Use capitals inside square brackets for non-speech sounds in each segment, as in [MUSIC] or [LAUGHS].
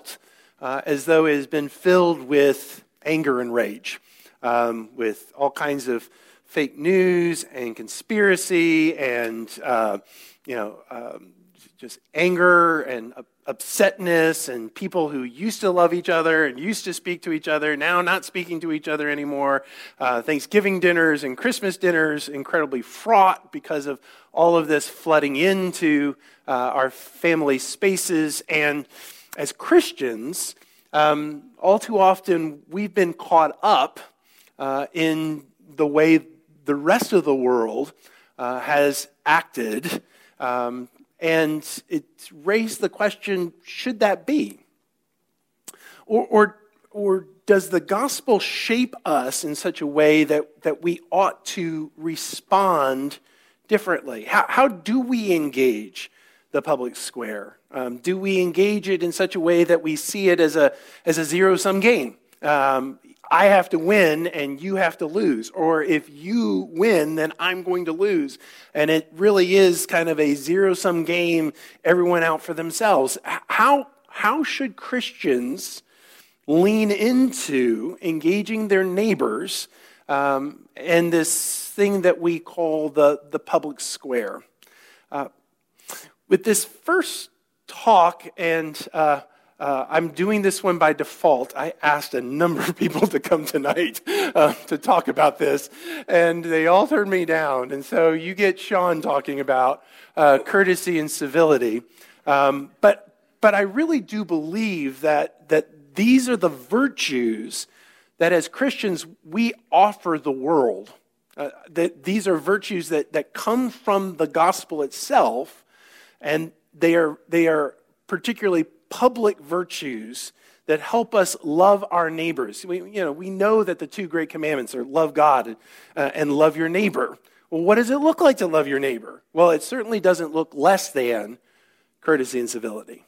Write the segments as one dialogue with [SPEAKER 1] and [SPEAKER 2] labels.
[SPEAKER 1] felt uh, as though it has been filled with anger and rage, um, with all kinds of fake news and conspiracy and, uh, you know, um, just anger and upsetness and people who used to love each other and used to speak to each other now not speaking to each other anymore. Uh, thanksgiving dinners and christmas dinners incredibly fraught because of all of this flooding into uh, our family spaces and as christians um, all too often we've been caught up uh, in the way the rest of the world uh, has acted um, and it's raised the question should that be? Or, or, or does the gospel shape us in such a way that, that we ought to respond differently? How, how do we engage the public square? Um, do we engage it in such a way that we see it as a, as a zero sum game? Um, I have to win and you have to lose. Or if you win, then I'm going to lose. And it really is kind of a zero sum game, everyone out for themselves. How, how should Christians lean into engaging their neighbors um, and this thing that we call the, the public square? Uh, with this first talk and uh, uh, I'm doing this one by default. I asked a number of people to come tonight uh, to talk about this, and they all turned me down. And so you get Sean talking about uh, courtesy and civility. Um, but, but I really do believe that, that these are the virtues that as Christians we offer the world. Uh, that these are virtues that, that come from the gospel itself, and they are, they are particularly public virtues that help us love our neighbors. We, you know, we know that the two great commandments are love God uh, and love your neighbor. Well, what does it look like to love your neighbor? Well, it certainly doesn't look less than courtesy and civility.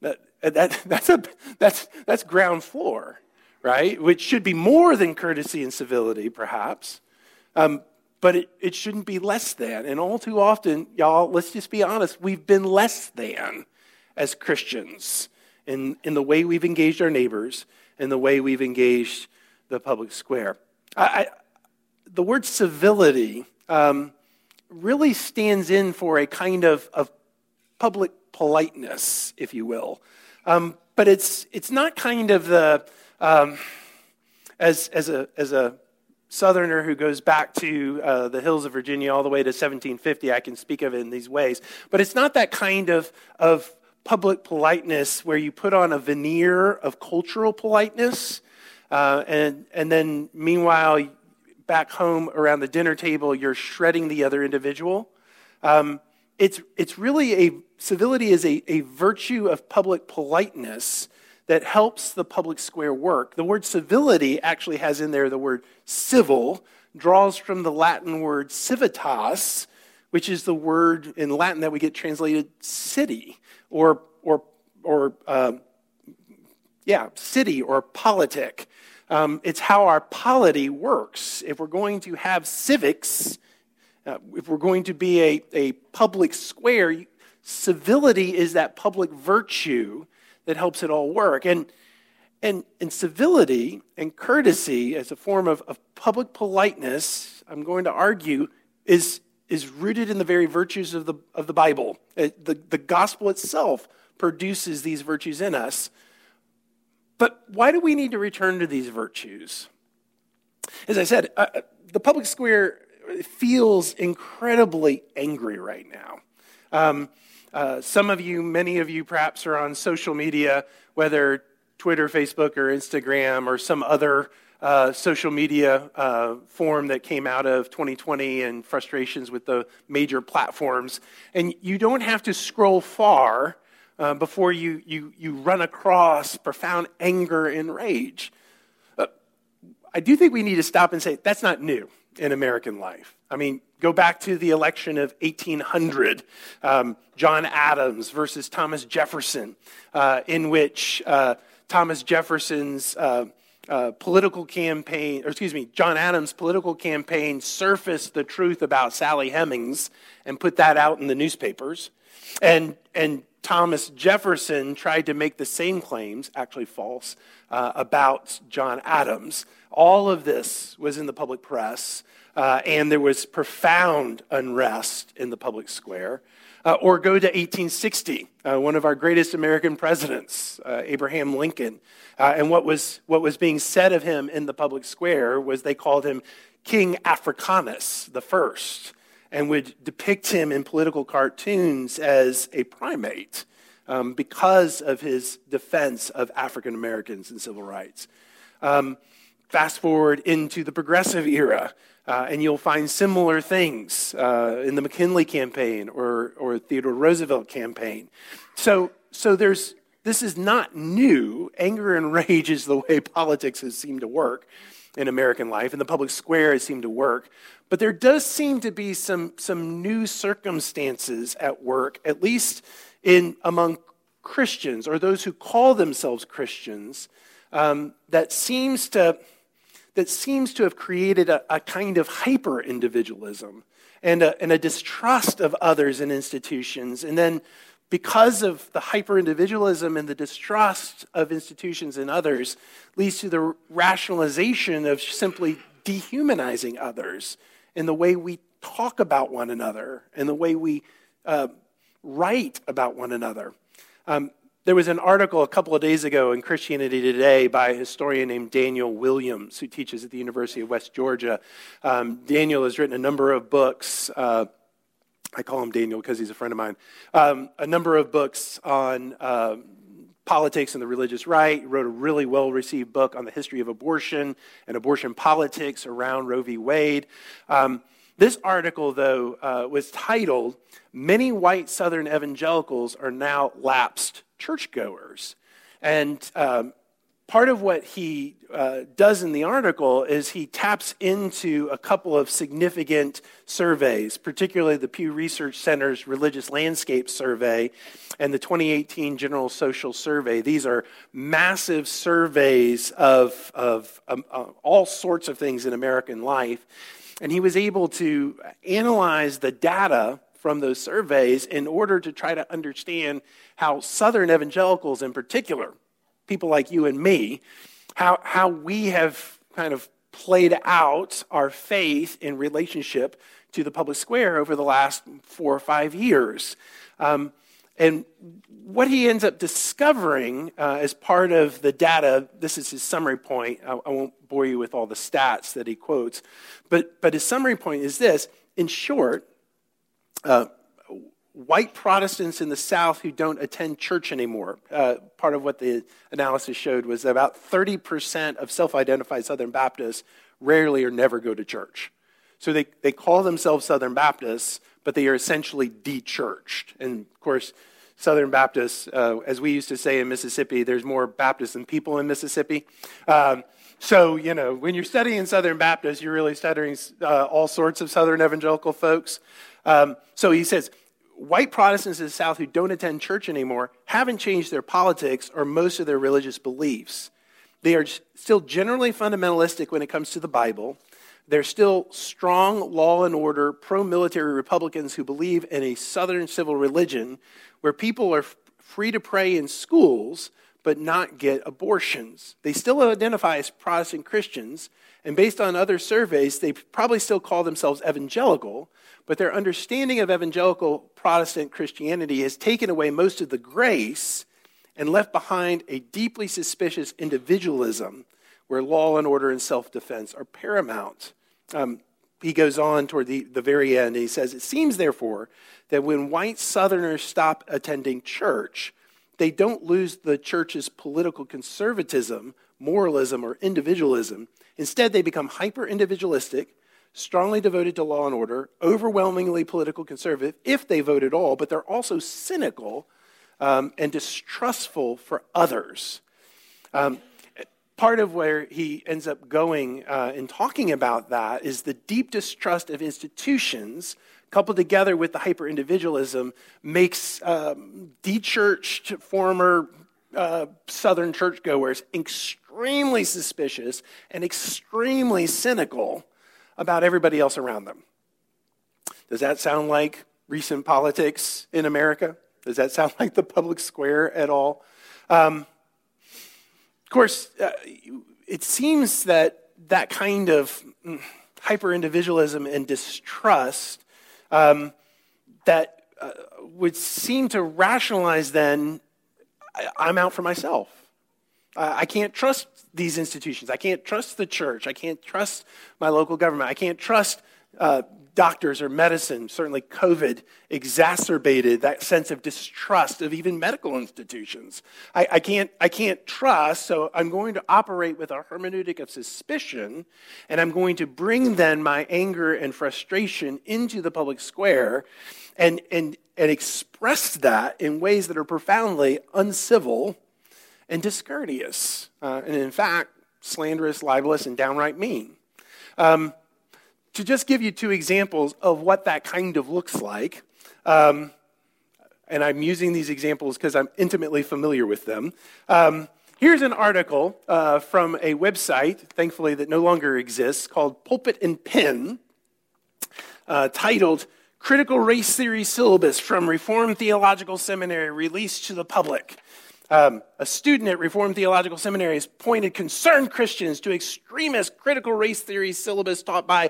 [SPEAKER 1] That, that, [LAUGHS] that's, a, that's, that's ground floor, right? Which should be more than courtesy and civility, perhaps. Um, but it, it shouldn't be less than. And all too often, y'all, let's just be honest, we've been less than as Christians in, in the way we've engaged our neighbors and the way we've engaged the public square. I, I, the word civility um, really stands in for a kind of, of public politeness, if you will. Um, but it's, it's not kind of the, um, as, as, a, as a southerner who goes back to uh, the hills of Virginia all the way to 1750, I can speak of it in these ways. But it's not that kind of, of public politeness where you put on a veneer of cultural politeness, uh, and, and then meanwhile, back home around the dinner table, you're shredding the other individual. Um, it's, it's really a civility is a, a virtue of public politeness that helps the public square work. The word civility actually has in there the word civil, draws from the Latin word civitas, which is the word in Latin that we get translated city or, or, or uh, yeah, city or politic. Um, it's how our polity works. If we're going to have civics, uh, if we're going to be a, a public square, civility is that public virtue that helps it all work. And, and, and civility and courtesy as a form of, of public politeness, I'm going to argue, is, is rooted in the very virtues of the, of the Bible. It, uh, the, the gospel itself produces these virtues in us. But why do we need to return to these virtues? As I said, uh, uh the public square feels incredibly angry right now. Um, uh, some of you, many of you perhaps, are on social media, whether Twitter, Facebook, or Instagram, or some other uh, social media uh, form that came out of 2020 and frustrations with the major platforms. And you don't have to scroll far uh, before you, you, you run across profound anger and rage. Uh, I do think we need to stop and say that's not new in American life. I mean, go back to the election of 1800, um, John Adams versus Thomas Jefferson, uh, in which uh, Thomas Jefferson's uh, political campaign, or excuse me, John Adams' political campaign surfaced the truth about Sally Hemings and put that out in the newspapers. And, and Thomas Jefferson tried to make the same claims, actually false, uh, about John Adams. All of this was in the public press, uh, and there was profound unrest in the public square. Uh, or go to 1860, uh, one of our greatest American presidents, uh, Abraham Lincoln. Uh, and what was, what was being said of him in the public square was they called him King Africanus the First and would depict him in political cartoons as a primate um, because of his defense of African Americans and civil rights. Um, fast forward into the progressive era, uh, and you'll find similar things uh, in the McKinley campaign or, or Theodore Roosevelt campaign. So, so there's, this is not new. Anger and rage is the way [LAUGHS] politics has seemed to work in American life, and the public square has seemed to work. But there does seem to be some, some new circumstances at work, at least in, among Christians or those who call themselves Christians, um, that, seems to, that seems to have created a, a kind of hyper individualism and a, and a distrust of others and institutions. And then, because of the hyper individualism and the distrust of institutions and others, leads to the rationalization of simply dehumanizing others in the way we talk about one another and the way we uh, write about one another. Um, there was an article a couple of days ago in Christianity Today by a historian named Daniel Williams, who teaches at the University of West Georgia. Um, Daniel has written a number of books. Uh, I call him Daniel because he's a friend of mine. Um, a number of books on uh, politics and the religious right. He wrote a really well received book on the history of abortion and abortion politics around Roe v. Wade. Um, this article, though, uh, was titled Many White Southern Evangelicals Are Now Lapsed Churchgoers. And um, part of what he uh, does in the article is he taps into a couple of significant surveys, particularly the Pew Research Center's Religious Landscape Survey and the 2018 General Social Survey. These are massive surveys of, of um, uh, all sorts of things in American life. And he was able to analyze the data from those surveys in order to try to understand how Southern evangelicals, in particular, people like you and me, how, how we have kind of played out our faith in relationship to the public square over the last four or five years. Um, and what he ends up discovering uh, as part of the data, this is his summary point. I, I, won't bore you with all the stats that he quotes, but, but his summary point is this in short, uh, white Protestants in the South who don't attend church anymore. Uh, part of what the analysis showed was that about 30% of self identified Southern Baptists rarely or never go to church. So they, they call themselves Southern Baptists, but they are essentially de-churched. And of course, Southern Baptists, uh, as we used to say in Mississippi, there's more Baptists than people in Mississippi. Um, so, you know, when you're studying Southern Baptists, you're really studying uh, all sorts of Southern evangelical folks. Um, so he says, white Protestants in the South who don't attend church anymore haven't changed their politics or most of their religious beliefs. They are still generally fundamentalistic when it comes to the Bible. They're still strong law and order, pro military Republicans who believe in a Southern civil religion where people are free to pray in schools but not get abortions. They still identify as Protestant Christians, and based on other surveys, they probably still call themselves evangelical, but their understanding of evangelical Protestant Christianity has taken away most of the grace and left behind a deeply suspicious individualism where law and order and self defense are paramount. Um, he goes on toward the, the very end. He says, It seems, therefore, that when white Southerners stop attending church, they don't lose the church's political conservatism, moralism, or individualism. Instead, they become hyper individualistic strongly devoted to law and order, overwhelmingly political conservative, if they vote at all, but they're also cynical um, and distrustful for others. Um, part of where he ends up going uh, in talking about that is the deep distrust of institutions coupled together with the hyper individualism makes um, de-churched former uh, southern churchgoers extremely suspicious and extremely cynical about everybody else around them. Does that sound like recent politics in America? Does that sound like the public square at all? Um, of course, uh, it seems that that kind of mm, hyper individualism and distrust um, that uh, would seem to rationalize then I, am out for myself. I can't trust these institutions. I can't trust the church. I can't trust my local government. I can't trust uh, doctors or medicine. Certainly, COVID exacerbated that sense of distrust of even medical institutions. I, I, can't, I can't trust, so I'm going to operate with a hermeneutic of suspicion, and I'm going to bring then my anger and frustration into the public square and, and, and express that in ways that are profoundly uncivil and discourteous, uh, and in fact, slanderous, libelous, and downright mean. Um, to just give you two examples of what that kind of looks like, um, and I'm using these examples because I'm intimately familiar with them. Um, here's an article uh, from a website, thankfully, that no longer exists, called Pulpit and Pen, uh, titled Critical Race Theory Syllabus from Reformed Theological Seminary Released to the Public. Um, a student at Reformed Theological Seminary has pointed concerned Christians to extremist critical race theory syllabus taught by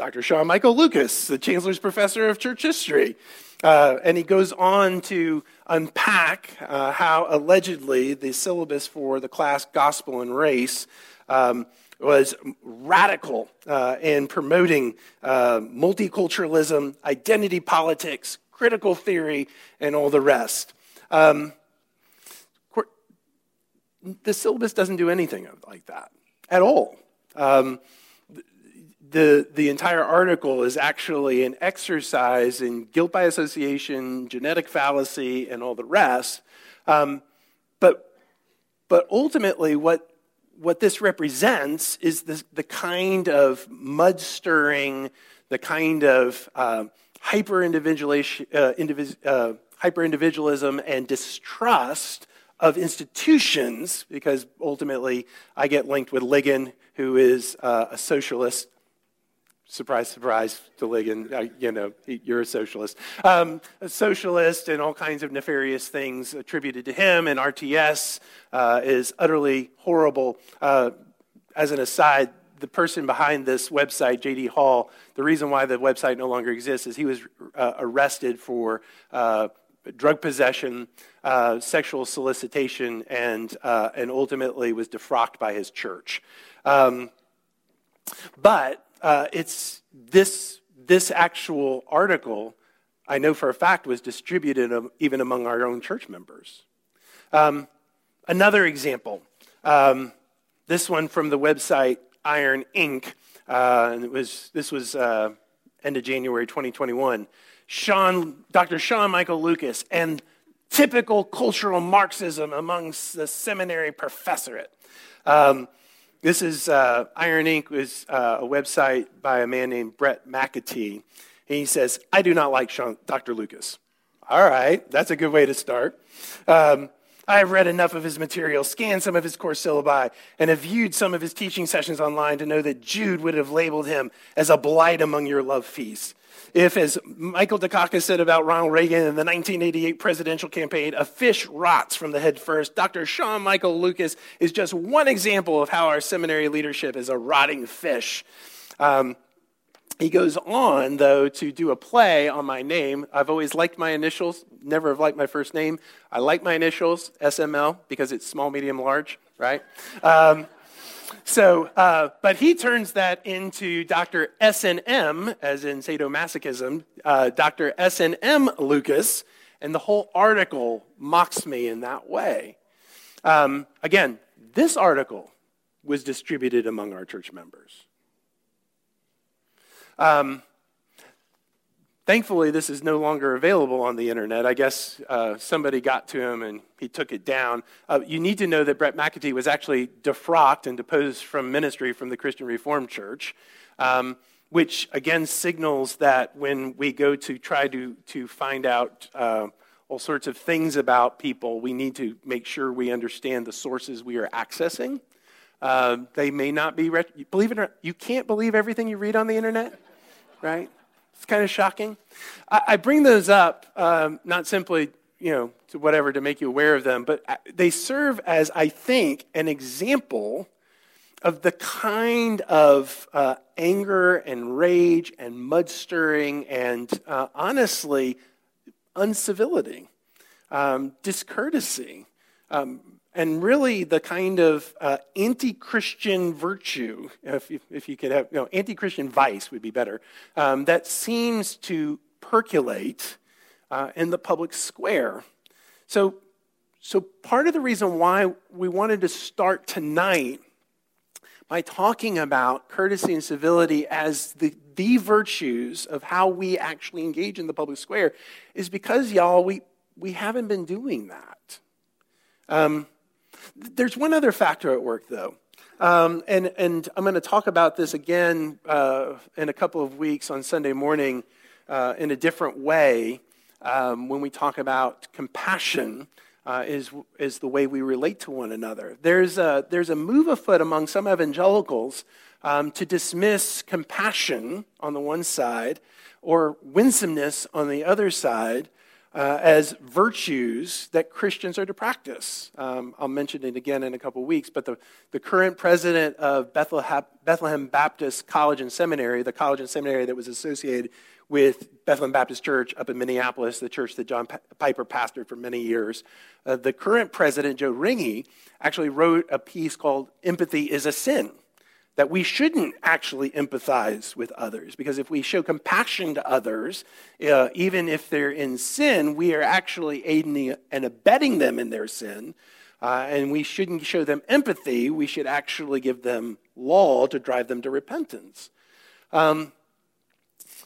[SPEAKER 1] Dr. Sean Michael Lucas, the Chancellor's Professor of Church History. Uh, and he goes on to unpack uh, how allegedly the syllabus for the class Gospel and Race um, was radical uh, in promoting uh, multiculturalism, identity politics, critical theory, and all the rest. Um, the syllabus doesn't do anything like that at all. Um, the, the entire article is actually an exercise in guilt by association, genetic fallacy, and all the rest. Um, but, but ultimately, what, what this represents is the, the kind of mud stirring, the kind of uh, hyper uh, uh, hyper individualism and distrust of institutions, because ultimately I get linked with Ligon, who is uh, a socialist surprise, surprise to Ligon, uh, you know, you're a socialist. Um, a socialist and all kinds of nefarious things attributed to him, and RTS uh, is utterly horrible. Uh, as an aside, the person behind this website, J.D. Hall, the reason why the website no longer exists is he was uh, arrested for uh, drug possession, sexual solicitation, and, and ultimately was defrocked by his church. Um, but uh, it's this, this actual article, I know for a fact, was distributed even among our own church members. Um, another example, um, this one from the website Iron Ink, uh, and it was, this was uh, end of January 2021. Sean, Dr. Sean Michael Lucas and typical cultural Marxism amongst the seminary professorate. Um, this is uh, Iron Ink was uh, a website by a man named Bret McAtee. And he says, I do not like Sean, Dr. Lucas. All right, that's a good way to start. Um, I have read enough of his material, scanned some of his course syllabi, and have viewed some of his teaching sessions online to know that Jude would have labeled him as a blight among your love feasts. If, as Michael Dukakis said about Ronald Reagan in the 1988 presidential campaign, a fish rots from the head first, Dr. Sean Michael Lucas is just one example of how our seminary leadership is a rotting fish. Um, he goes on, though, to do a play on my name. I've always liked my initials, never have liked my first name. I like my initials, SML, because it's small, medium, large, right? Um, so, uh, but he turns that into Dr. S&M, as in sadomasochism, uh, Dr. S&M Lucas, and the whole article mocks me in that way. Um, again, this article was distributed among our church members. Um, Thankfully, this is no longer available on the internet. I guess uh, somebody got to him and he took it down. Uh, you need to know that Bret McAtee was actually defrocked and deposed from ministry from the Christian Reformed Church, um, which again signals that when we go to try to, to find out uh, all sorts of things about people, we need to make sure we understand the sources we are accessing. Uh, they may not be, believe it or not, you can't believe everything you read on the internet, right? It's kind of shocking. I, I bring those up um, not simply, you know, to whatever to make you aware of them, but uh, they serve as, I think, an example of the kind of uh, anger and rage and mud stirring and uh, honestly uncivility, um, discourtesy, um, and really the kind of uh, anti Christian virtue, if you, if you could have, you know, anti Christian vice would be better, um, that seems to percolate uh, in the public square. So, so, part of the reason why we wanted to start tonight by talking about courtesy and civility as the, the virtues of how we actually engage in the public square is because, y'all, we, we haven't been doing that. Um, there's one other factor at work, though. Um, and, and I'm going to talk about this again uh, in a couple of weeks on Sunday morning uh, in a different way um, when we talk about compassion. Uh, is, is the way we relate to one another. There's a, there's a move afoot among some evangelicals um, to dismiss compassion on the one side or winsomeness on the other side uh, as virtues that Christians are to practice. Um, I'll mention it again in a couple weeks, but the, the current president of Bethlehem, Baptist College and Seminary, the college and seminary that was associated with Bethlehem Baptist Church up in Minneapolis, the church that John Piper pastored for many years. Uh, the current president, Joe Rigney, actually wrote a piece called Empathy is a Sin that we shouldn't actually empathize with others because if we show compassion to others, uh, even if they're in sin, we are actually aiding and abetting them in their sin. Uh, and we shouldn't show them empathy, we should actually give them law to drive them to repentance. Um,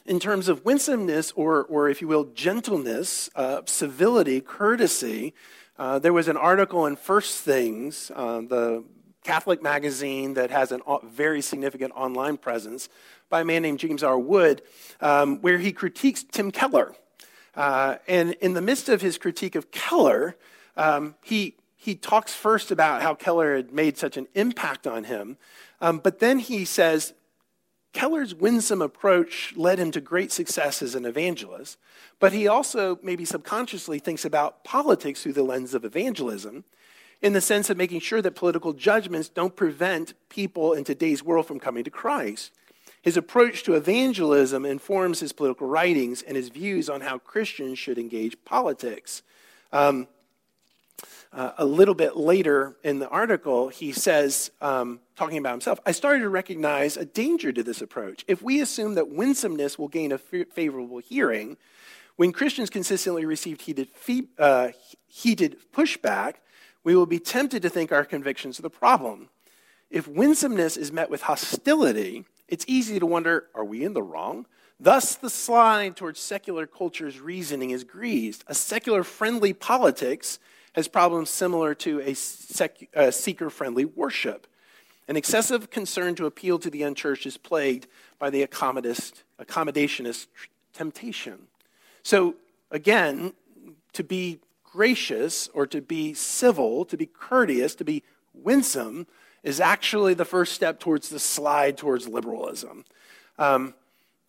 [SPEAKER 1] in terms of winsomeness, or, or if you will, gentleness, uh, civility, courtesy, uh, there was an article in First Things, uh, the Catholic magazine that has a very significant online presence by a man named James R. Wood, um, where he critiques Tim Keller. Uh, and in the midst of his critique of Keller, um, he, he talks first about how Keller had made such an impact on him, um, but then he says, Keller's winsome approach led him to great success as an evangelist, but he also maybe subconsciously thinks about politics through the lens of evangelism in the sense of making sure that political judgments don't prevent people in today's world from coming to Christ. His approach to evangelism informs his political writings and his views on how Christians should engage politics. Um, uh, a little bit later in the article, he says, um, talking about himself, I started to recognize a danger to this approach. If we assume that winsomeness will gain a favorable hearing, when Christians consistently received heated, uh, heated pushback, we will be tempted to think our convictions are the problem. If winsomeness is met with hostility, it's easy to wonder are we in the wrong? Thus, the slide towards secular culture's reasoning is greased. A secular friendly politics has problems similar to a, sec- uh, a seeker friendly worship. An excessive concern to appeal to the unchurched is plagued by the accommodationist temptation. So, again, to be gracious or to be civil, to be courteous, to be winsome, is actually the first step towards the slide towards liberalism. Um,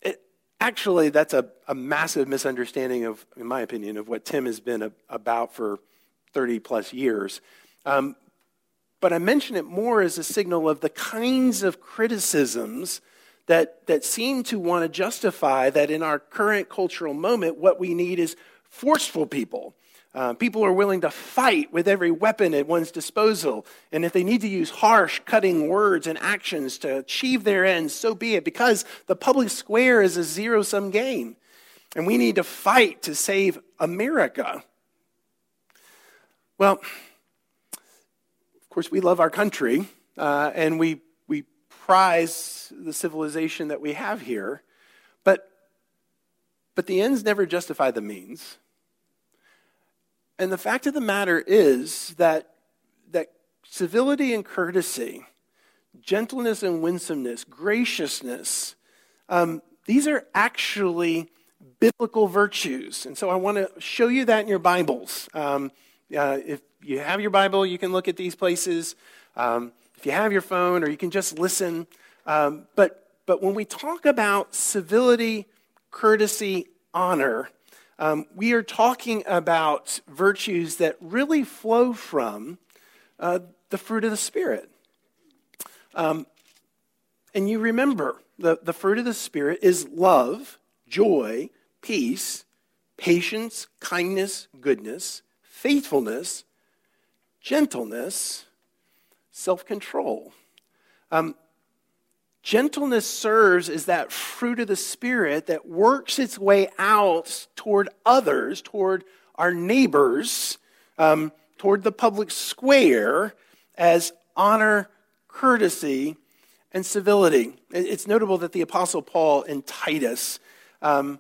[SPEAKER 1] it, actually, that's a, a, massive misunderstanding of, in my opinion, of what Tim has been a, about for 30 plus years. Um, but I mention it more as a signal of the kinds of criticisms that, that seem to want to justify that in our current cultural moment, what we need is forceful people uh, people are willing to fight with every weapon at one's disposal. And if they need to use harsh, cutting words and actions to achieve their ends, so be it, because the public square is a zero sum game. And we need to fight to save America. Well, of course, we love our country uh, and we, we prize the civilization that we have here. But, but the ends never justify the means. And the fact of the matter is that, that civility and courtesy, gentleness and winsomeness, graciousness, um, these are actually biblical virtues. And so I want to show you that in your Bibles. Um, uh, if you have your Bible, you can look at these places. Um, if you have your phone, or you can just listen. Um, but, but when we talk about civility, courtesy, honor, um, we are talking about virtues that really flow from uh, the fruit of the Spirit. Um, and you remember, the, the fruit of the Spirit is love, joy, peace, patience, kindness, goodness, faithfulness, gentleness, self control. Um, Gentleness serves as that fruit of the Spirit that works its way out toward others, toward our neighbors, um, toward the public square as honor, courtesy, and civility. It's notable that the Apostle Paul in Titus, um,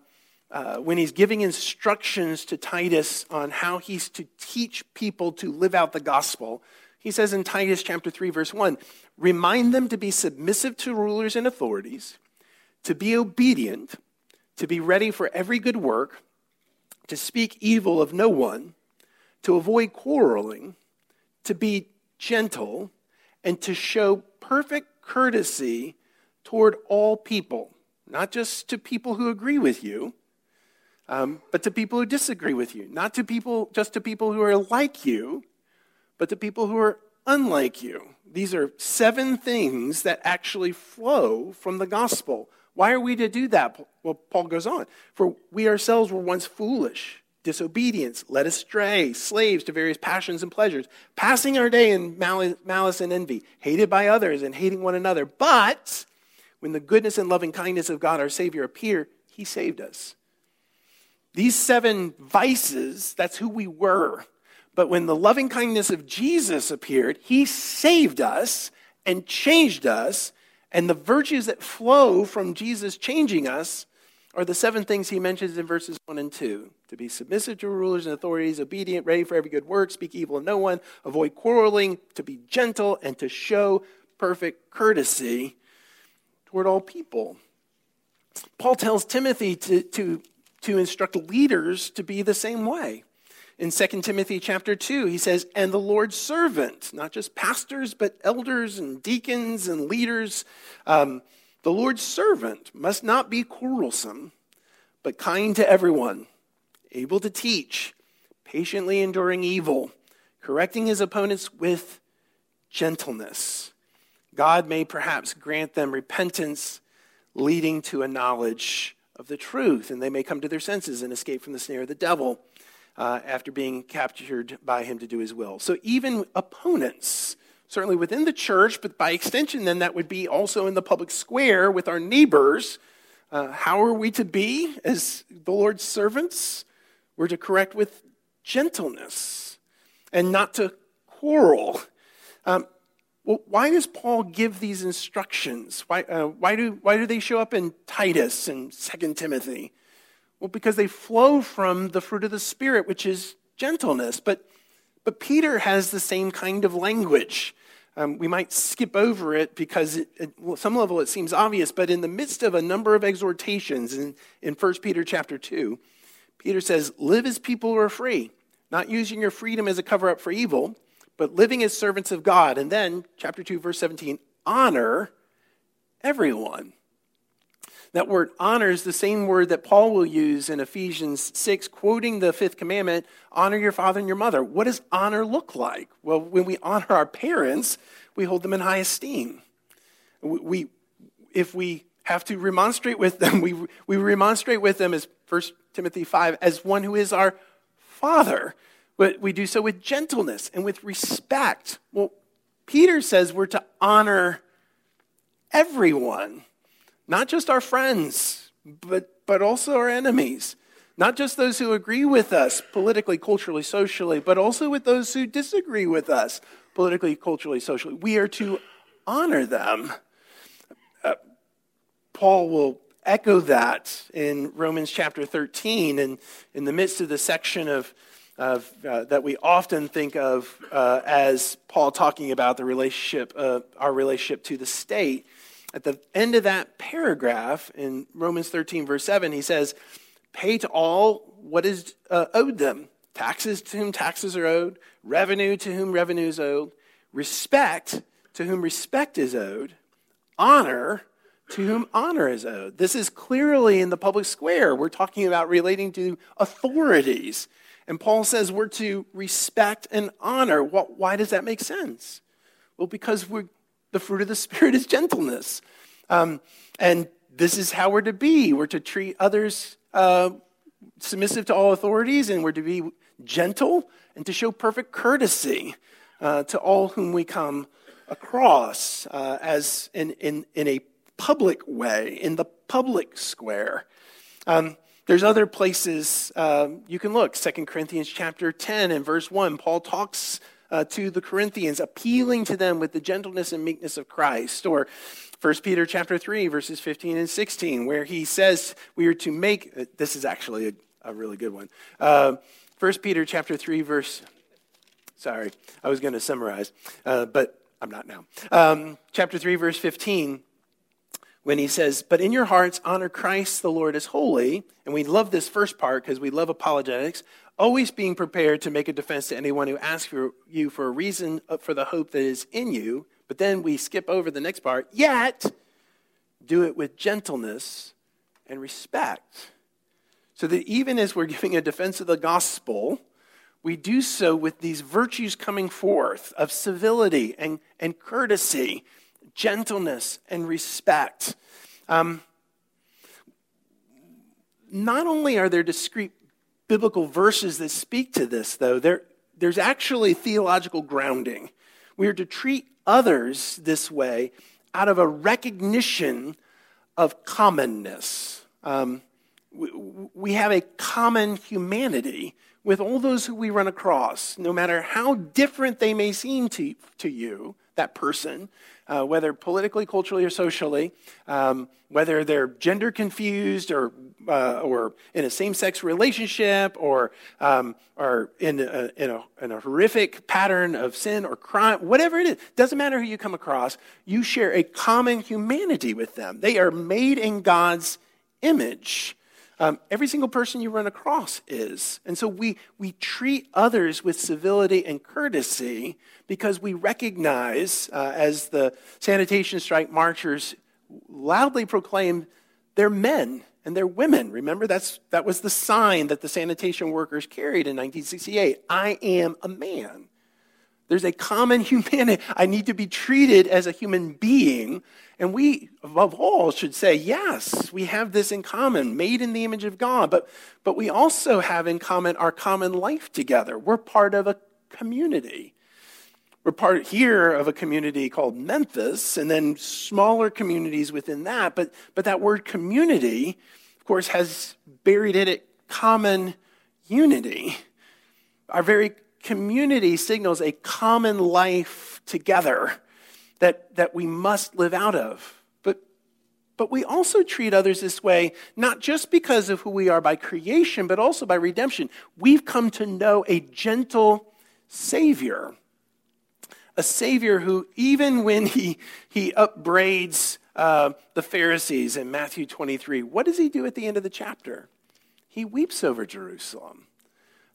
[SPEAKER 1] uh, when he's giving instructions to Titus on how he's to teach people to live out the gospel, he says in Titus chapter 3, verse 1 Remind them to be submissive to rulers and authorities, to be obedient, to be ready for every good work, to speak evil of no one, to avoid quarreling, to be gentle, and to show perfect courtesy toward all people, not just to people who agree with you, um, but to people who disagree with you, not to people just to people who are like you, but to people who are unlike you. These are seven things that actually flow from the gospel. Why are we to do that? Well, Paul goes on. For we ourselves were once foolish, disobedience, led astray, slaves to various passions and pleasures, passing our day in malice and envy, hated by others and hating one another. But when the goodness and loving kindness of God our Savior appeared, he saved us. These seven vices, that's who we were. But when the loving kindness of Jesus appeared, he saved us and changed us. And the virtues that flow from Jesus changing us are the seven things he mentions in verses 1 and 2 to be submissive to rulers and authorities, obedient, ready for every good work, speak evil of no one, avoid quarreling, to be gentle, and to show perfect courtesy toward all people. Paul tells Timothy to, to, to instruct leaders to be the same way in 2 Timothy chapter 2, he says, and the Lord's servant, not just pastors, but elders and deacons and leaders. Um, the Lord's servant must not be quarrelsome, but kind to everyone, able to teach, patiently enduring evil, correcting his opponents with gentleness. God may perhaps grant them repentance leading to a knowledge of the truth, and they may come to their senses and escape from the snare of the devil uh, after being captured by him to do his will. So even opponents, certainly within the church, but by extension, then that would be also in the public square with our neighbors. Uh, how are we to be as the Lord's servants? We're to correct with gentleness and not to quarrel. Um, well, why does Paul give these instructions? Why, uh, why, do, why do they show up in Titus and 2 Timothy? Well, because they flow from the fruit of the Spirit, which is gentleness. But, but Peter has the same kind of language. Um, we might skip over it because it, at some level it seems obvious, but in the midst of a number of exhortations in, in 1 Peter chapter 2, Peter says, Live as people who are free, not using your freedom as a cover up for evil, but living as servants of God. And then, chapter 2, verse 17, honor everyone. That word honor is the same word that Paul will use in Ephesians 6, quoting the fifth commandment honor your father and your mother. What does honor look like? Well, when we honor our parents, we hold them in high esteem. We, if we have to remonstrate with them, [LAUGHS] we, we remonstrate with them as 1 Timothy 5 as one who is our father. But we do so with gentleness and with respect. Well, Peter says we're to honor everyone. Not just our friends, but, but also our enemies. Not just those who agree with us politically, culturally, socially, but also with those who disagree with us politically, culturally, socially. We are to honor them. Uh, Paul will echo that in Romans chapter 13 and in the midst of the section of, of uh, that we often think of uh, as Paul talking about the relationship, uh, our relationship to the state at the end of that paragraph in Romans 13, verse 7, he says, Pay to all what is uh, owed them taxes to whom taxes are owed, revenue to whom revenue is owed, respect to whom respect is owed, honor to whom honor is owed. This is clearly in the public square. We're talking about relating to authorities. And Paul says we're to respect and honor. why does that make sense? Well, because the fruit of the Spirit is gentleness. Um, and this is how we're to be. We're to treat others uh, submissive to all authorities, and we're to be gentle and to show perfect courtesy uh, to all whom we come across uh, as in, in, in a public way, in the public square. Um, there's other places um, you can look. 2 Corinthians chapter 10 and verse 1, Paul talks uh, to the Corinthians, appealing to them with the gentleness and meekness of Christ. Or 1 Peter chapter 3, verses 15 and 16, where he says we are to make, uh, this is actually a, a really good one. Uh, 1 Peter chapter 3, verse, sorry, I was going to summarize, uh, but I'm not now. Um, chapter 3, verse 15 when he says, But in your hearts, honor Christ the Lord as holy. And we love this first part because we love apologetics, always being prepared to make a defense to anyone who asks for you for a reason for the hope that is in you. But then we skip over the next part, yet do it with gentleness and respect. So that even as we're [LAUGHS] giving a defense of the gospel, we do so with these virtues coming forth of civility and, and courtesy gentleness, and respect. Um, not only are there discrete biblical verses that speak to this, though, there, there's actually theological grounding. We are to treat others this way out of a recognition of commonness. Um, we, we have a common humanity with all those who we run across, no matter how different they may seem to, to you, that person, uh, whether politically, culturally, or socially, um, whether they're gender confused or, uh, or in a same sex relationship or, um, in, a, in, a, in a horrific pattern of sin or crime, whatever it is, doesn't matter who you come across, you share a common humanity with them. They are made in God's image. Um, every single person you run across is. And so we, we treat others with civility and courtesy because we recognize, uh, as the sanitation strike marchers loudly proclaim, they're men and they're women. Remember, that's, that was the sign that the sanitation workers carried in 1968 I am a man. There's a common [LAUGHS] humanity. I need to be treated as a human being. And we, above all, should say, yes, we have this in common, made in the image of God. But, but we also have in common our common life together. We're part of a community. We're part here of a community called Memphis, and then smaller communities within that. But, but that word community, of course, has buried in it common unity. Our very community signals a common life together that, that we must live out of. But, but we also treat others this way, not just because of who we are by creation, but also by redemption. We've come to know a gentle Savior. A Savior who, even when he, he upbraids uh, the Pharisees in Matthew 23, what does he do at the end of the chapter? He weeps over Jerusalem.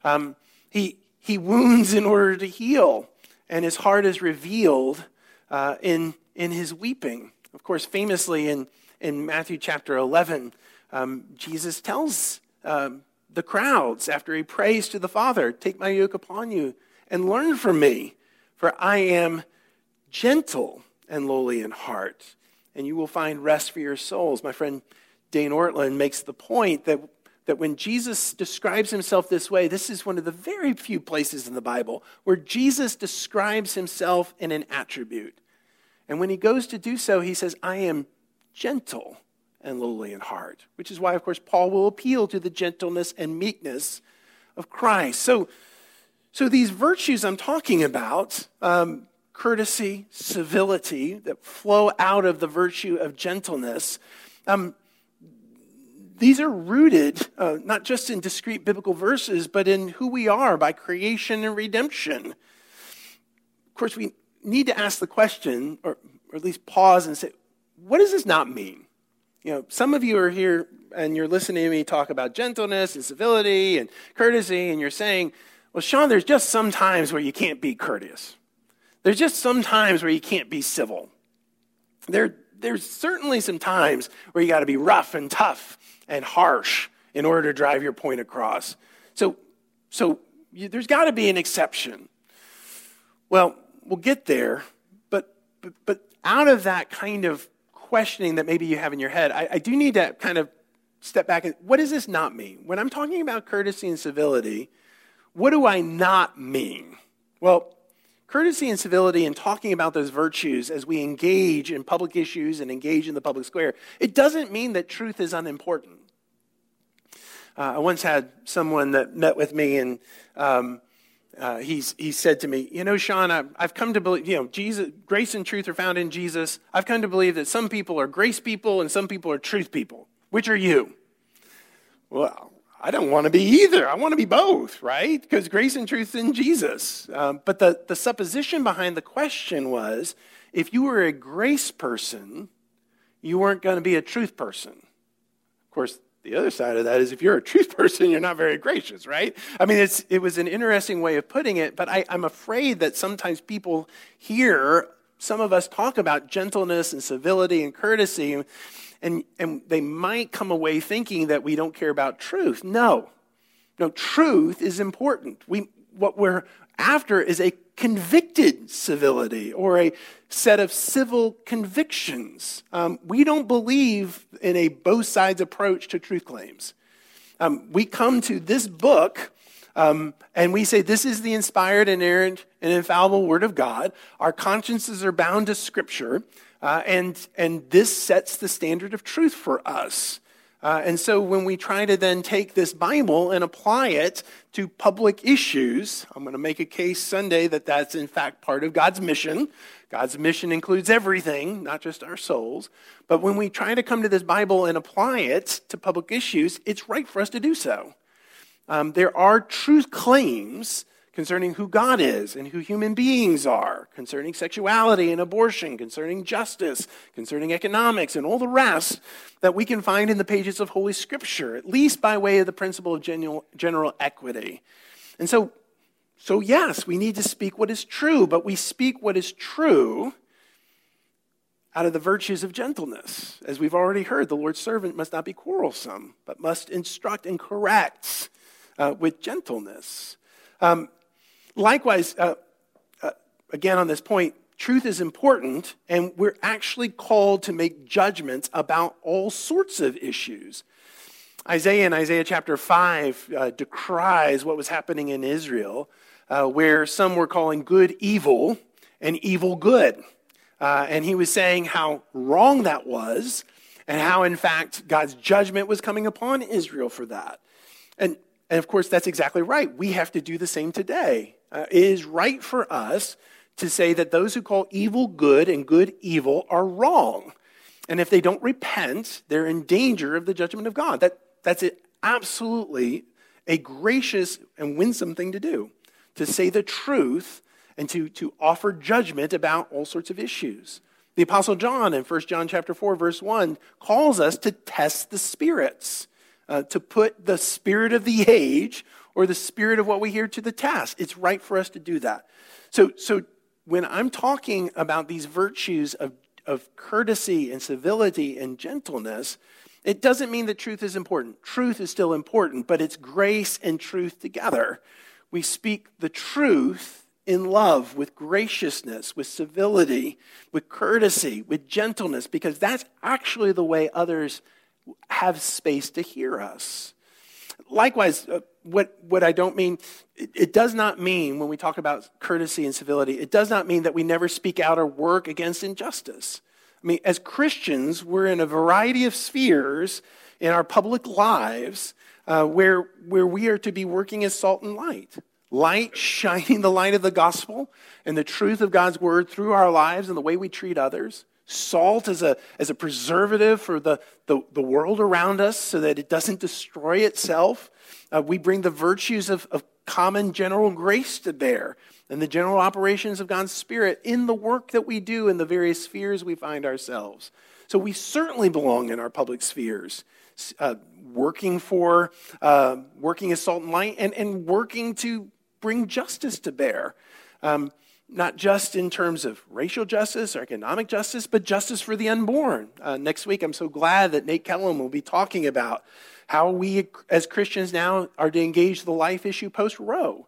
[SPEAKER 1] Um, he, he wounds in order to heal, and his heart is revealed uh, in, in his weeping. Of course, famously in, in Matthew chapter 11, um, Jesus tells um, the crowds after he prays to the Father, Take my yoke upon you and learn from me, for I am gentle and lowly in heart, and you will find rest for your souls. My friend Dane Ortlund makes the point that that when Jesus describes himself this way, this is one of the very few places in the Bible where Jesus describes himself in an attribute. And when he goes to do so, he says, I am gentle and lowly in heart, which is why, of course, Paul will appeal to the gentleness and meekness of Christ. So, so these virtues I'm talking about, um, courtesy, civility, that flow out of the virtue of gentleness, um, these are rooted uh, not just in discrete biblical verses, but in who we are by creation and redemption. Of course, we need to ask the question, or, or at least pause and say, what does this not mean? You know, some of you are here and you're listening to me talk about gentleness and civility and courtesy, and you're saying, well, Sean, there's just some times where you can't be courteous. There's just some times where you can't be civil. There, there's certainly some times where you got to be rough and tough and harsh in order to drive your point across. So, so you, there's got to be an exception. Well, we'll get there, but, but, but out of that kind of questioning that maybe you have in your head, I, I do need to kind of step back and what does this not mean? When I'm talking about courtesy and civility, what do I not mean? Well, courtesy and civility and talking about those virtues as we engage in public issues and engage in the public square, it doesn't mean that truth is unimportant. Uh, I once had someone that met with me and um, uh, he's, he said to me, You know, Sean, I, I've come to believe, you know, Jesus, grace and truth are found in Jesus. I've come to believe that some people are grace people and some people are truth people. Which are you? Well, I don't want to be either. I want to be both, right? Because grace and truth in Jesus. Um, but the, the supposition behind the question was if you were a grace person, you weren't going to be a truth person. Of course, the other side of that is if you're a truth [LAUGHS] person, you're not very gracious, right? I mean, it's, it was an interesting way of putting it, but I, I'm afraid that sometimes people hear some of us talk about gentleness and civility and courtesy, and, and they might come away thinking that we don't care about truth. No. No, truth is important. We, what we're after is a convicted civility or a set of civil convictions. Um, we don't believe in a both sides approach to truth claims. Um, we come to this book um, and we say this is the inspired, inerrant, and infallible Word of God. Our consciences are bound to Scripture. Uh, and, and this sets the standard of truth for us. Uh, and so when we try to then take this Bible and apply it to public issues, I'm going to make a case Sunday that that's in fact part of God's mission. God's mission includes everything, not just our souls. But when we try to come to this Bible and apply it to public issues, it's right for us to do so. Um, there are truth claims concerning who God is and who human beings are, concerning sexuality and abortion, concerning justice, concerning economics, and all the rest that we can find in the pages of Holy Scripture, at least by way of the principle of general, general equity. And so, so, yes, we need to speak what is true, but we speak what is true out of the virtues of gentleness. As we've already heard, the Lord's servant must not be quarrelsome, but must instruct and correct uh, with gentleness. Um, likewise, uh, uh, again on this point, truth is important, and we're actually called to make judgments about all sorts of issues. Isaiah in Isaiah chapter 5 uh, decries what was happening in Israel, uh, where some were calling good evil and evil good. Uh, and he was saying how wrong that was, and how, in fact, God's judgment was coming upon Israel for that. And, and of course, that's exactly right. We have to do the same today uh, it is right for us to say that those who call evil good and good evil are wrong. And if they don't repent, they're in danger of the judgment of God. That, that's it, absolutely a gracious and winsome thing to do, to say the truth and to, to offer judgment about all sorts of issues. The Apostle John in 1 John chapter 4, verse 1, calls us to test the spirits, uh, to put the spirit of the age or the spirit of what we hear to the task. It's right for us to do that. So, so when I'm talking about these virtues of, of courtesy and civility and gentleness, it doesn't mean that truth is important. Truth is still important, but it's grace and truth together. We speak the truth in love, with graciousness, with civility, with courtesy, with gentleness, because that's actually the way others have space to hear us. Likewise, uh, what, what I don't mean, it, it, does not mean when we talk about courtesy and civility, it does not mean that we never speak out or work against injustice. I mean, as Christians, we're in a variety of spheres in our public lives uh, where, where we are to be working as salt and light. Light, shining the light of the gospel and the truth of God's word through our lives and the way we treat others. Salt as a, as a preservative for the, the, the world around us so that it doesn't destroy itself. Uh, we bring the virtues of, of common general grace to bear and the general operations of God's Spirit in the work that we do in the various spheres we find ourselves. So we certainly belong in our public spheres, uh, working for, uh, working as salt and light, and, and working to bring justice to bear. Um, not just in terms of racial justice or economic justice, but justice for the unborn. Uh, next week, I'm so glad that Nate Kellum will be talking about how we as Christians now are to engage the life issue post Roe.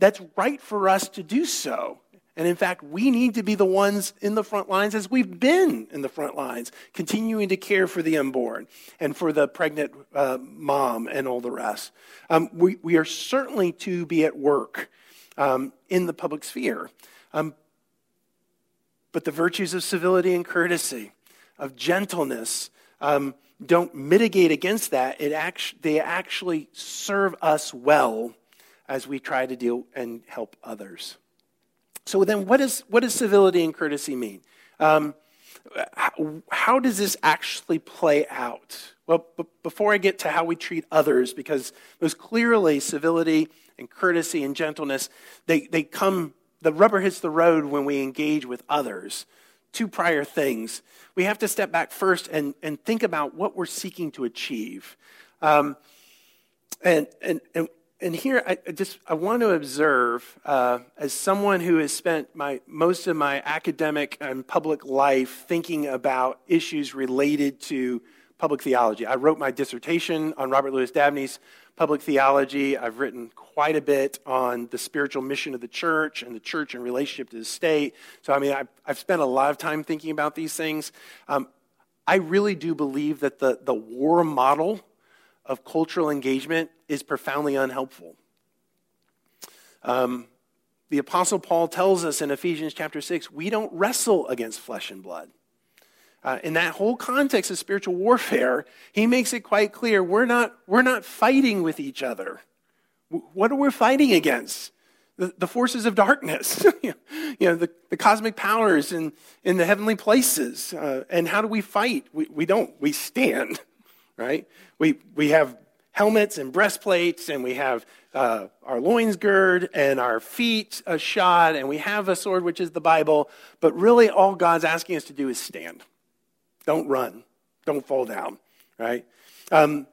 [SPEAKER 1] That's right for us to do so. And in fact, we need to be the ones in the front lines as we've been in the front lines, continuing to care for the unborn and for the pregnant uh, mom and all the rest. Um, we, we are certainly to be at work um, in the public sphere. Um, but the virtues of civility and courtesy, of gentleness, um, don't mitigate against that. It act- they actually serve us well as we try to deal and help others. So then, what, is, what does civility and courtesy mean? Um, how, how, does this actually play out? Well, b- before I get to how we treat others, because most clearly civility and courtesy and gentleness, they, they come, the rubber hits the road when we engage with others. Two prior things. We have to step back first and, and think about what we're seeking to achieve. Um, and, and, and and here I just I want to observe uh, as someone who has spent my most of my academic and public life thinking about issues related to public theology. I wrote my dissertation on Robert Louis Dabney's public theology. I've written quite a bit on the spiritual mission of the church and the church in relationship to the state. So I mean I've, I've spent a lot of time thinking about these things. Um, I really do believe that the the war model of cultural engagement is profoundly unhelpful. Um, the Apostle Paul tells us in Ephesians chapter 6 we don't wrestle against flesh and blood. Uh, in that whole context of spiritual warfare, he makes it quite clear we're not, we're not fighting with each other. What are we fighting against? The, the forces of darkness, [LAUGHS] you know, the, the cosmic powers in, in the heavenly places. Uh, and how do we fight? We, we don't, we stand, [LAUGHS] right? We, we have helmets and breastplates, and we have uh, our loins gird and our feet shod, and we have a sword, which is the Bible. But really, all God's asking us to do is stand. Don't run. Don't fall down, right? Um,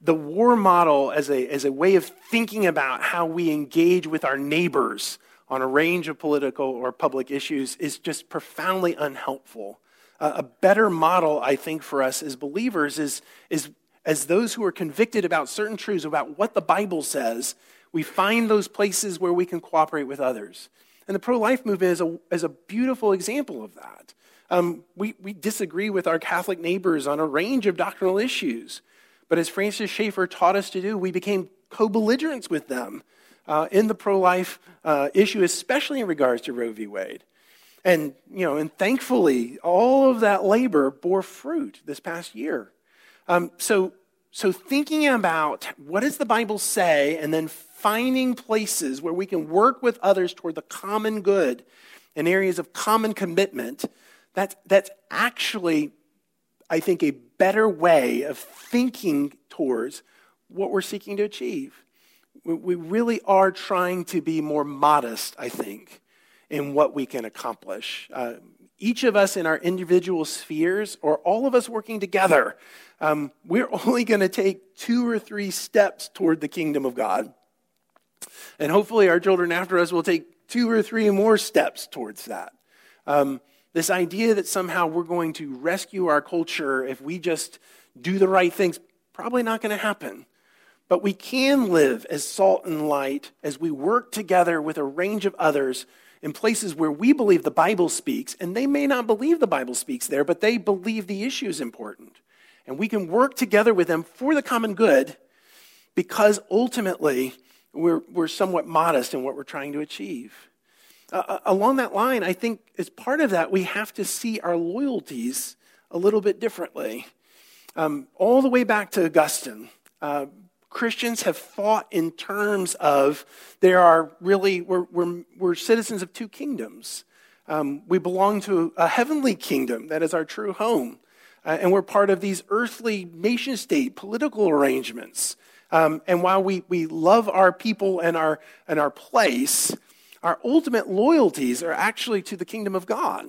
[SPEAKER 1] the war model as a, as a way of thinking about how we engage with our neighbors on a range of political or public issues is just profoundly unhelpful. Uh, a better model, I think, for us as believers is, is as those who are convicted about certain truths, about what the Bible says, we find those places where we can cooperate with others. And the pro life movement is a, is a beautiful example of that. Um, we, we disagree with our Catholic neighbors on a range of doctrinal issues. But as Francis Schaeffer taught us to do, we became co belligerents with them uh, in the pro life uh, issue, especially in regards to Roe v. Wade. And, you know, and thankfully, all of that labor bore fruit this past year. Um, so, so thinking about what does the Bible say, and then finding places where we can work with others toward the common good in areas of common commitment, that's, that's actually, I think, a better way of thinking towards what we're seeking to achieve. We really are trying to be more modest, I think, in what we can accomplish. Uh, each of us in our individual spheres, or all of us working together, um, we're [LAUGHS] only going to take two or three steps toward the kingdom of God. And hopefully, our children after us will take two or three more steps towards that. Um, this idea that somehow we're going to rescue our culture if we just do the right things, probably not going to happen. But we can live as salt and light as we work together with a range of others in places where we believe the Bible speaks, and they may not believe the Bible speaks there, but they believe the issue is important. And we can work together with them for the common good because ultimately we're, we're somewhat modest in what we're trying to achieve. Uh, along that line, I think as part of that, we have to see our loyalties a little bit differently. Um, all the way back to Augustine, uh, Christians have fought in terms of there are really, we're, we're, we're citizens of two kingdoms. Um, we belong to a heavenly kingdom that is our true home. Uh, and we're part of these earthly nation state political arrangements. Um, and while we, we love our people and our, and our place, our ultimate loyalties are actually to the kingdom of God.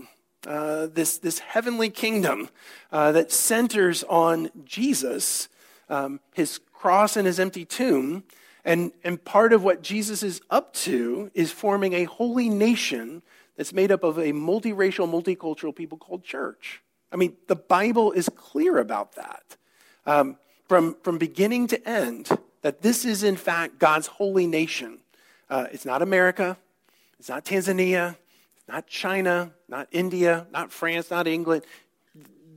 [SPEAKER 1] Uh, this, this heavenly kingdom uh, that centers on Jesus, um, his cross and his empty tomb, And, and part of what Jesus is up to is forming a holy nation that's made up of a multiracial, multicultural people called church. I mean, the Bible is clear about that. Um, from, from beginning to end, that this is in fact God's holy nation. Uh, it's not America, it's not Tanzania, not China, not India, not France, not England.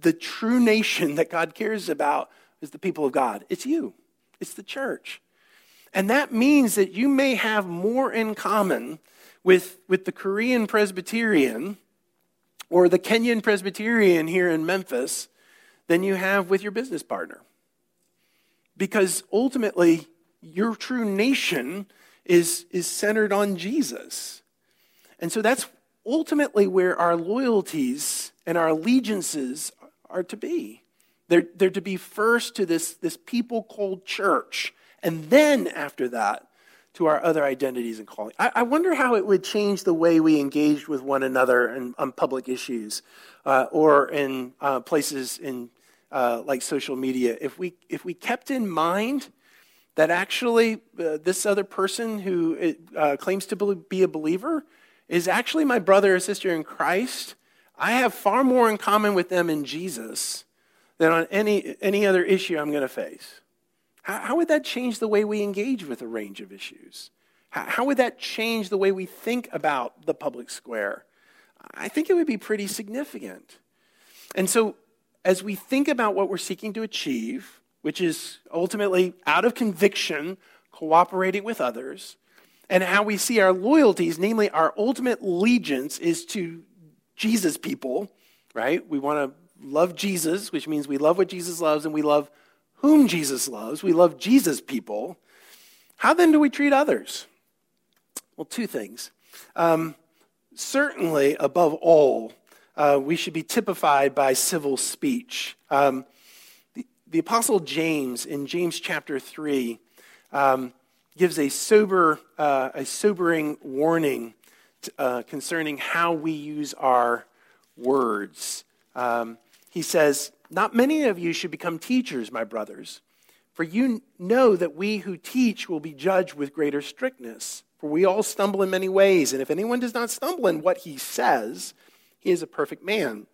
[SPEAKER 1] The true nation that God cares about is the people of God. It's you, it's the church. And that means that you may have more in common with, with the Korean Presbyterian or the Kenyan Presbyterian here in Memphis than you have with your business partner. Because ultimately, your true nation is, is centered on Jesus. And so that's ultimately where our loyalties and our allegiances are to be. They're, they're to be first to this, this people called church, and then after that, to our other identities and calling. I, I wonder how it would change the way we engage with one another in, on public issues uh, or in uh, places in uh, like social media if we if we kept in mind that actually uh, this other person who uh, claims to be a believer is actually my brother or sister in Christ. I have far more in common with them in Jesus than on any any other issue I'm going to face. How, how, would that change the way we engage with a range of issues? How, how would that change the way we think about the public square? I think it would be pretty significant. And so as we think about what we're seeking to achieve, which is ultimately out of conviction, cooperating with others, and how we see our loyalties, namely our ultimate allegiance, is to Jesus people, right? We want to love Jesus, which means we love what Jesus loves and we love whom Jesus loves. We love Jesus people. How then do we treat others? Well, two things. Um, certainly, above all, uh, we should be typified by civil speech. Um, the, the, Apostle James, in James chapter 3, um, gives a, sober, uh, a sobering warning to, uh, concerning how we use our words. Um, he says, Not many of you should become teachers, my brothers, for you know that we who teach will be judged with greater strictness. For we all stumble in many ways, and if anyone does not stumble in what he says, he is a perfect man,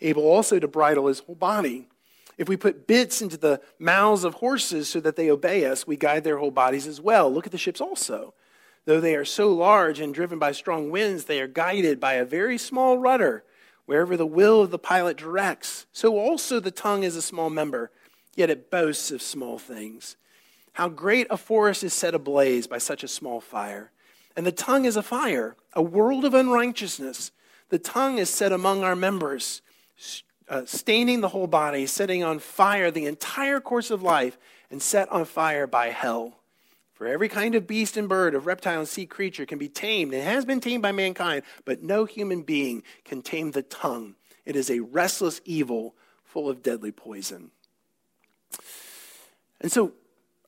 [SPEAKER 1] able also to bridle his whole body. If we put bits into the mouths of horses so that they obey us, we guide their whole bodies as well. Look at the ships also. Though they are so large and driven by strong winds, they are guided by a very small rudder, wherever the will of the pilot directs. So also the tongue is a small member, yet it boasts of small things. How great a forest is set ablaze by such a small fire. And the tongue is a fire, a world of unrighteousness. The tongue is set among our members, uh, staining the whole body, setting on fire the entire course of life, and set on fire by hell. For every kind of beast and bird, of reptile and sea creature can be tamed and has been tamed by mankind, but no human being can tame the tongue. It is a restless evil full of deadly poison. And so,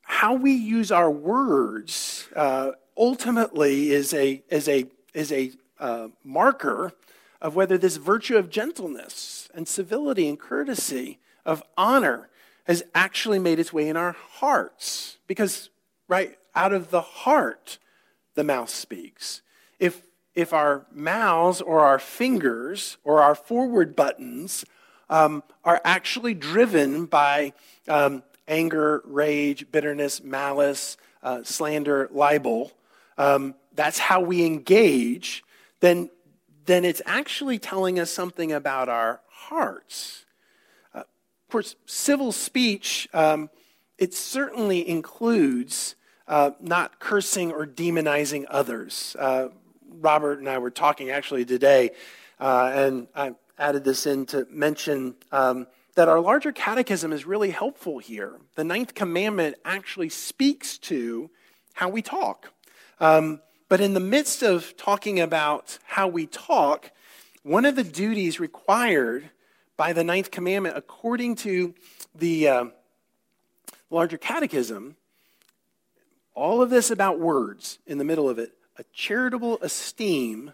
[SPEAKER 1] how we use our words uh, ultimately is a, is a, is a uh, marker of whether this virtue of gentleness and civility and courtesy, of honor, has actually made its way in our hearts. Because, right, out of the heart, the mouth speaks. If, if our mouths or our fingers or our forward buttons um, are actually driven by um, anger, rage, bitterness, malice, uh, slander, libel, um, that's how we engage, then then it's actually telling us something about our hearts. Uh, of course, civil speech, um, it certainly includes uh, not cursing or demonizing others. Uh, Robert and I were talking actually today, uh, and I added this in to mention um, that our larger catechism is really helpful here. The ninth commandment actually speaks to how we talk. Um, but in the midst of talking about how we talk, one of the duties required by the ninth commandment, according to the uh, larger catechism, all of this about words in the middle of it, a charitable esteem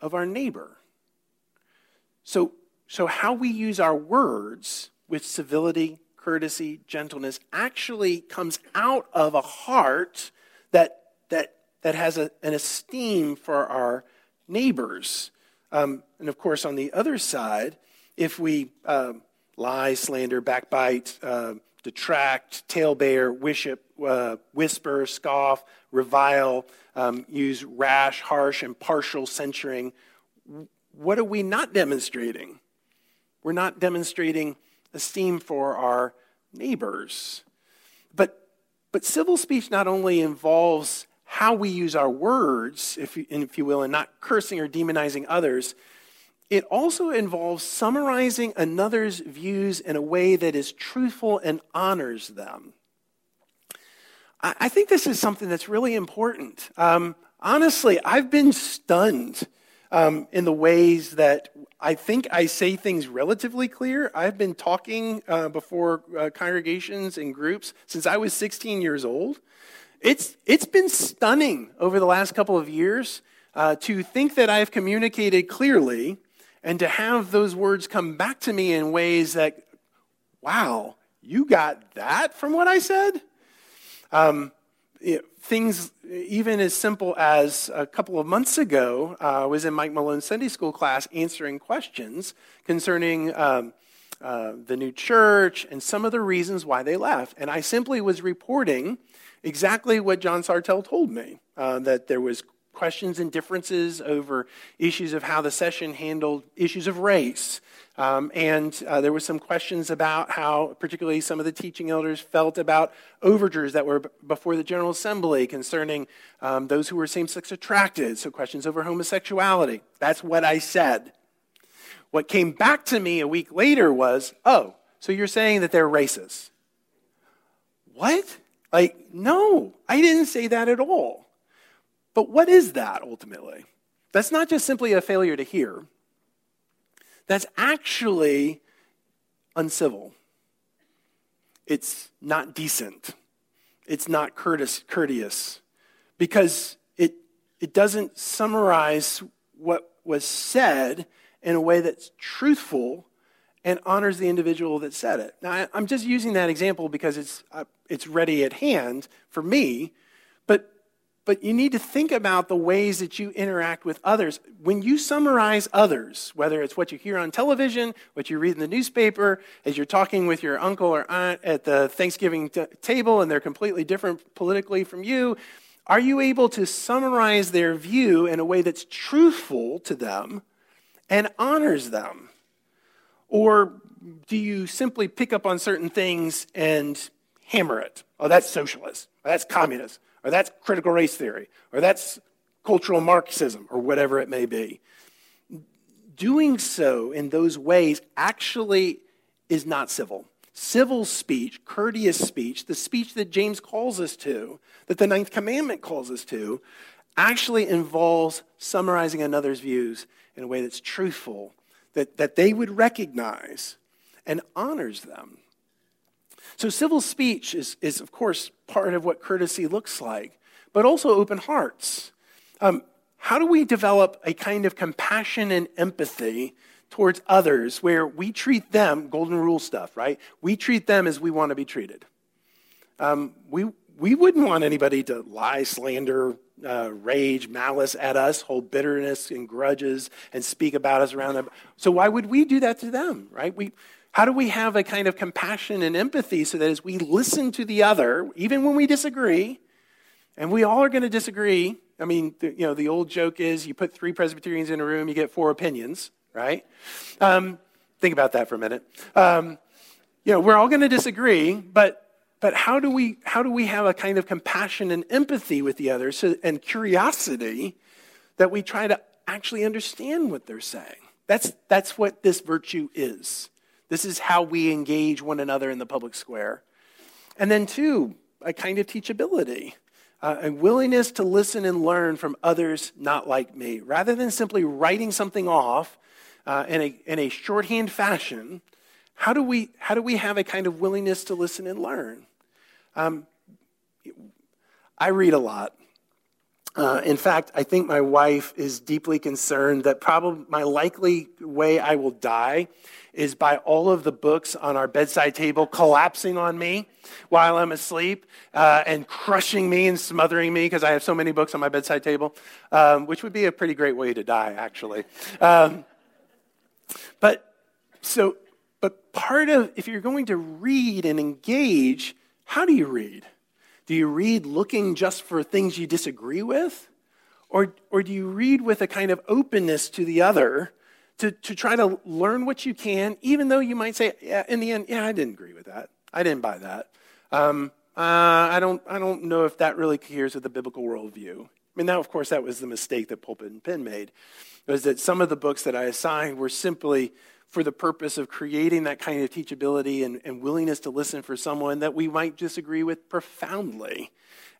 [SPEAKER 1] of our neighbor. So, so how we use our words with civility, courtesy, gentleness actually comes out of a heart that, that, that has a, an esteem for our neighbors. Um, and of course, on the other side, if we uh, lie, slander, backbite, uh, detract, talebear, wiship, uh, whisper, scoff, revile, um, use rash, harsh, and partial censuring, what are we not demonstrating? We're not demonstrating esteem for our neighbors. But, but civil speech not only involves how we use our words, if you, if you will, and not cursing or demonizing others, it also involves summarizing another's views in a way that is truthful and honors them. I, I think this is something that's really important. Um, honestly, I've been stunned um, in the ways that I think I say things relatively clear. I've been talking uh, before uh, congregations and groups since I was 16 years old. It's, it's been stunning over the last couple of years uh, to think that I've communicated clearly and to have those words come back to me in ways that, wow, you got that from what I said? Um, things even as simple as a couple of months ago, uh, I was in Mike Malone's Sunday school class answering questions concerning um, uh, the new church and some of the reasons why they left. And I simply was reporting exactly what John Sartell told me uh, that there was questions and differences over issues of how the session handled issues of race. Um, and uh, there was some questions about how, particularly some of the teaching elders felt about overtures that were b- before the General Assembly concerning um, those who were same-sex attracted. So questions over homosexuality. That's what I said. What came back to me a week later was, oh, so you're saying that they're racist? What? Like, no, I didn't say that at all. But what is that ultimately? That's not just simply a failure to hear, that's actually uncivil. It's not decent. It's not courteous, courteous because it, it doesn't summarize what was said in a way that's truthful and honors the individual that said it. Now, I, am just using that example because it's, uh, it's ready at hand for me, but, but you need to think about the ways that you interact with others. When you summarize others, whether it's what you hear on television, what you read in the newspaper, as you're talking with your uncle or aunt at the Thanksgiving t- table and they're completely different politically from you, are you able to summarize their view in a way that's truthful to them and honors them? Or do you simply pick up on certain things and hammer it? Oh, that's socialist, or that's communist, or that's critical race theory, or that's cultural Marxism, or whatever it may be. Doing so in those ways actually is not civil. Civil speech, courteous speech, the speech that James calls us to, that the Ninth Commandment calls us to, actually involves summarizing another's views in a way that's truthful that, that they would recognize and honors them. So, civil speech is, is, of course, part of what courtesy looks like, but also open hearts. Um, how do we develop a kind of compassion and empathy towards others where we treat them, golden rule stuff, right? We treat them as we want to be treated. Um, we, we wouldn't want anybody to lie, slander, uh, rage, malice at us, hold bitterness and grudges, and speak about us around them. So why would we do that to them, right? We, how do we have a kind of compassion and empathy so that as we listen to the other, even when we disagree, and we all are going to disagree. I mean, you know, the old joke is you put three Presbyterians in a room, you get four opinions, right? Um, think about that for a minute. Um, you know, we're all going to disagree, but but how do we how do we have a kind of compassion and empathy with the others and curiosity that we try to actually understand what they're saying? That's that's what this virtue is. This is how we engage one another in the public square. And then two a kind of teachability uh, a willingness to listen and learn from others not like me. Rather than simply writing something off uh, in, a, in a shorthand fashion how do we how do we have a kind of willingness to listen and learn um, I read a lot. Uh, in fact, I think my wife is deeply concerned that probably my likely way I will die is by all of the books on our bedside table collapsing on me while I'm asleep uh, and crushing me and smothering me because I have so many books on my bedside table, um, which would be a pretty great way to die, actually. Um, but so, but part of if you're going to read and engage, how do you read? Do you read looking just for things you disagree with? Or, or do you read with a kind of openness to the other to, to try to learn what you can, even though you might say, yeah, in the end, yeah, I didn't agree with that. I didn't buy that. Um, uh, I, don't, I don't know if that really coheres with the biblical worldview. I mean, now, of course, that was the mistake that Pulpit and Pen made, was that some of the books that I assigned were simply for the purpose of creating that kind of teachability and, and willingness to listen for someone that we might disagree with profoundly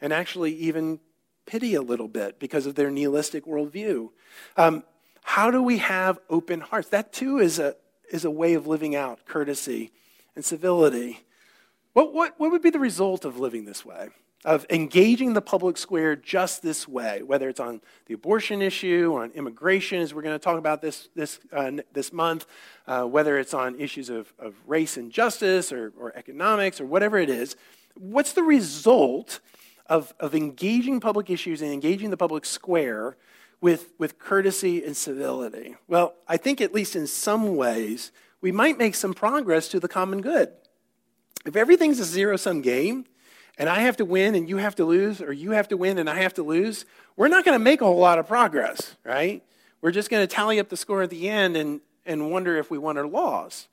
[SPEAKER 1] and actually even pity a little bit because of their nihilistic worldview. Um, how do we have open hearts? That too is a, is a way of living out courtesy and civility. What, what, what would be the result of living this way? Of engaging the public square just this way, whether it's on the abortion issue, on immigration, as we're going to talk about this, this, uh, this month, uh, whether it's on issues of, of race and justice or, or economics or whatever it is. What's the result of, of engaging public issues and engaging the public square with, with courtesy and civility? Well, I think, at least in some ways, we might make some progress to the common good. If everything's a zero sum game, and I have to win and you have to lose, or you have to win and I have to lose, we're not going to make a whole lot of progress, right? We're just going to tally up the score at the end and, and wonder if we won or lost.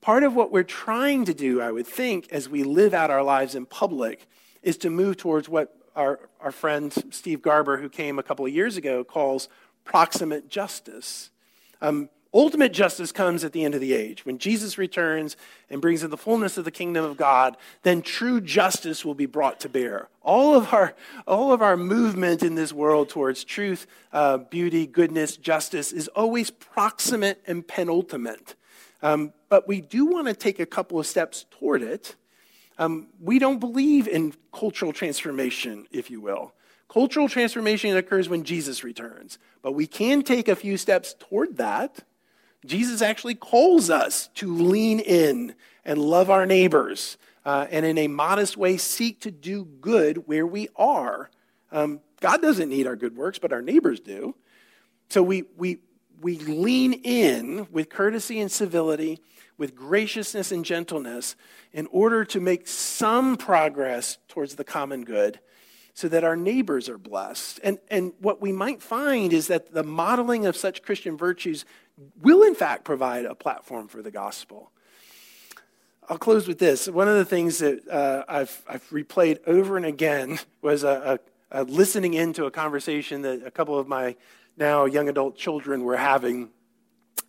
[SPEAKER 1] Part of what we're trying to do, I would think, as we live out our lives in public, is to move towards what our, our friend Steve Garber, who came a couple of years ago, calls proximate justice. Um, Ultimate justice comes at the end of the age. When Jesus returns and brings in the fullness of the kingdom of God, then true justice will be brought to bear. All of our, all of our movement in this world towards truth, uh, beauty, goodness, justice is always proximate and penultimate. Um, but we do want to take a couple of steps toward it. Um, we don't believe in cultural transformation, if you will. Cultural transformation occurs when Jesus returns, but we can take a few steps toward that. Jesus actually calls us to lean in and love our neighbors uh, and in a modest way seek to do good where we are. Um, God doesn't need our good works, but our neighbors do. So we, we, we lean in with courtesy and civility, with graciousness and gentleness, in order to make some progress towards the common good so that our neighbors are blessed. And, and what we might find is that the modeling of such Christian virtues will, in fact, provide a platform for the gospel. I'll close with this. One of the things that uh, I've, I've replayed over and again [LAUGHS] was a, a, a listening into a conversation that a couple of my now young adult children were having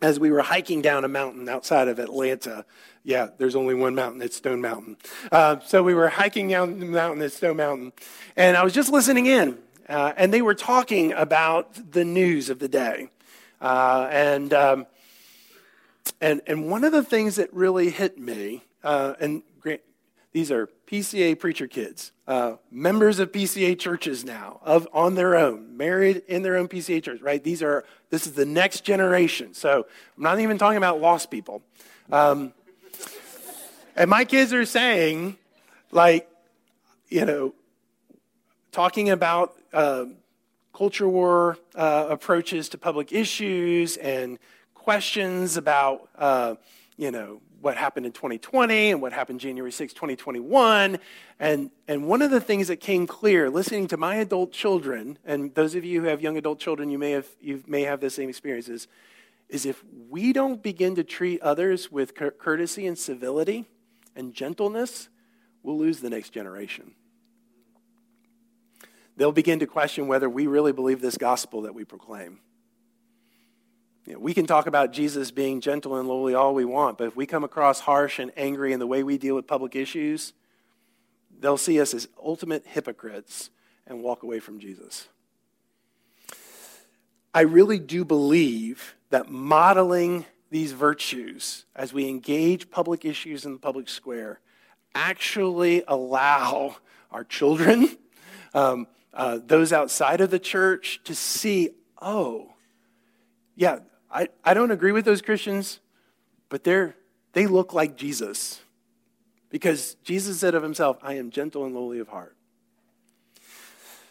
[SPEAKER 1] as we were hiking down a mountain outside of Atlanta. Yeah, there's only one mountain, it's Stone Mountain. Uh, so we were hiking down the mountain at Stone Mountain, and I was just listening in, uh, and they were talking about the news of the day. Uh, and, um, and, and one of the things that really hit me, uh, and these are PCA preacher kids, uh, members of PCA churches now, of on their own, married in their own PCA church, right? These are this is the next generation. So I'm not even talking about lost people. Um, and my kids are saying, like, you know, talking about uh, culture war uh, approaches to public issues and questions about, uh, you know, what happened in 2020 and what happened January 6, 2021. And, and one of the things that came clear, listening to my adult children, and those of you who have young adult children, you may have, you may have the same experiences, is if we don't begin to treat others with courtesy and civility and gentleness, we'll lose the next generation they'll begin to question whether we really believe this gospel that we proclaim. You know, we can talk about Jesus being gentle and lowly all we want, but if we come across harsh and angry in the way we deal with public issues, they'll see us as ultimate hypocrites and walk away from Jesus. I really do believe that modeling these virtues as we engage public issues in the public square actually allow our children, um, uh, those outside of the church to see, oh, yeah, I, I don't agree with those Christians, but they're, they look like Jesus. Because Jesus said of himself, I am gentle and lowly of heart.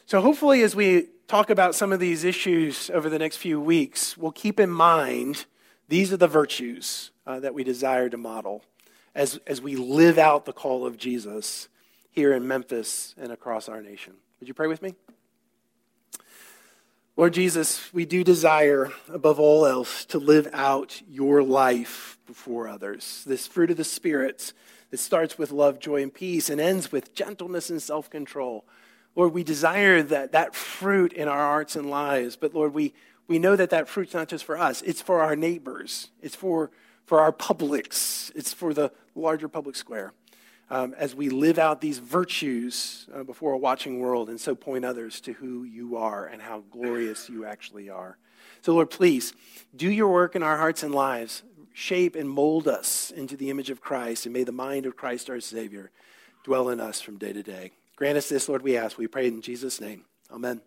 [SPEAKER 1] So hopefully, as we talk about some of these issues over the next few weeks, we'll keep in mind these are the virtues uh, that we desire to model as, as we live out the call of Jesus here in Memphis and across our nation. Would you pray with me? Lord Jesus, we do desire, above all else, to live out your life before others. This fruit of the Spirit that starts with love, joy, and peace and ends with gentleness and self control. Lord, we desire that, that fruit in our hearts and lives, but Lord, we, we know that that fruit's not just for us, it's for our neighbors, it's for, for our publics, it's for the larger public square. Um, as we live out these virtues uh, before a watching world and so point others to who you are and how glorious you actually are. So, Lord, please do your work in our hearts and lives. Shape and mold us into the image of Christ, and may the mind of Christ our Savior dwell in us from day to day. Grant us this, Lord, we ask. We pray in Jesus' name. Amen.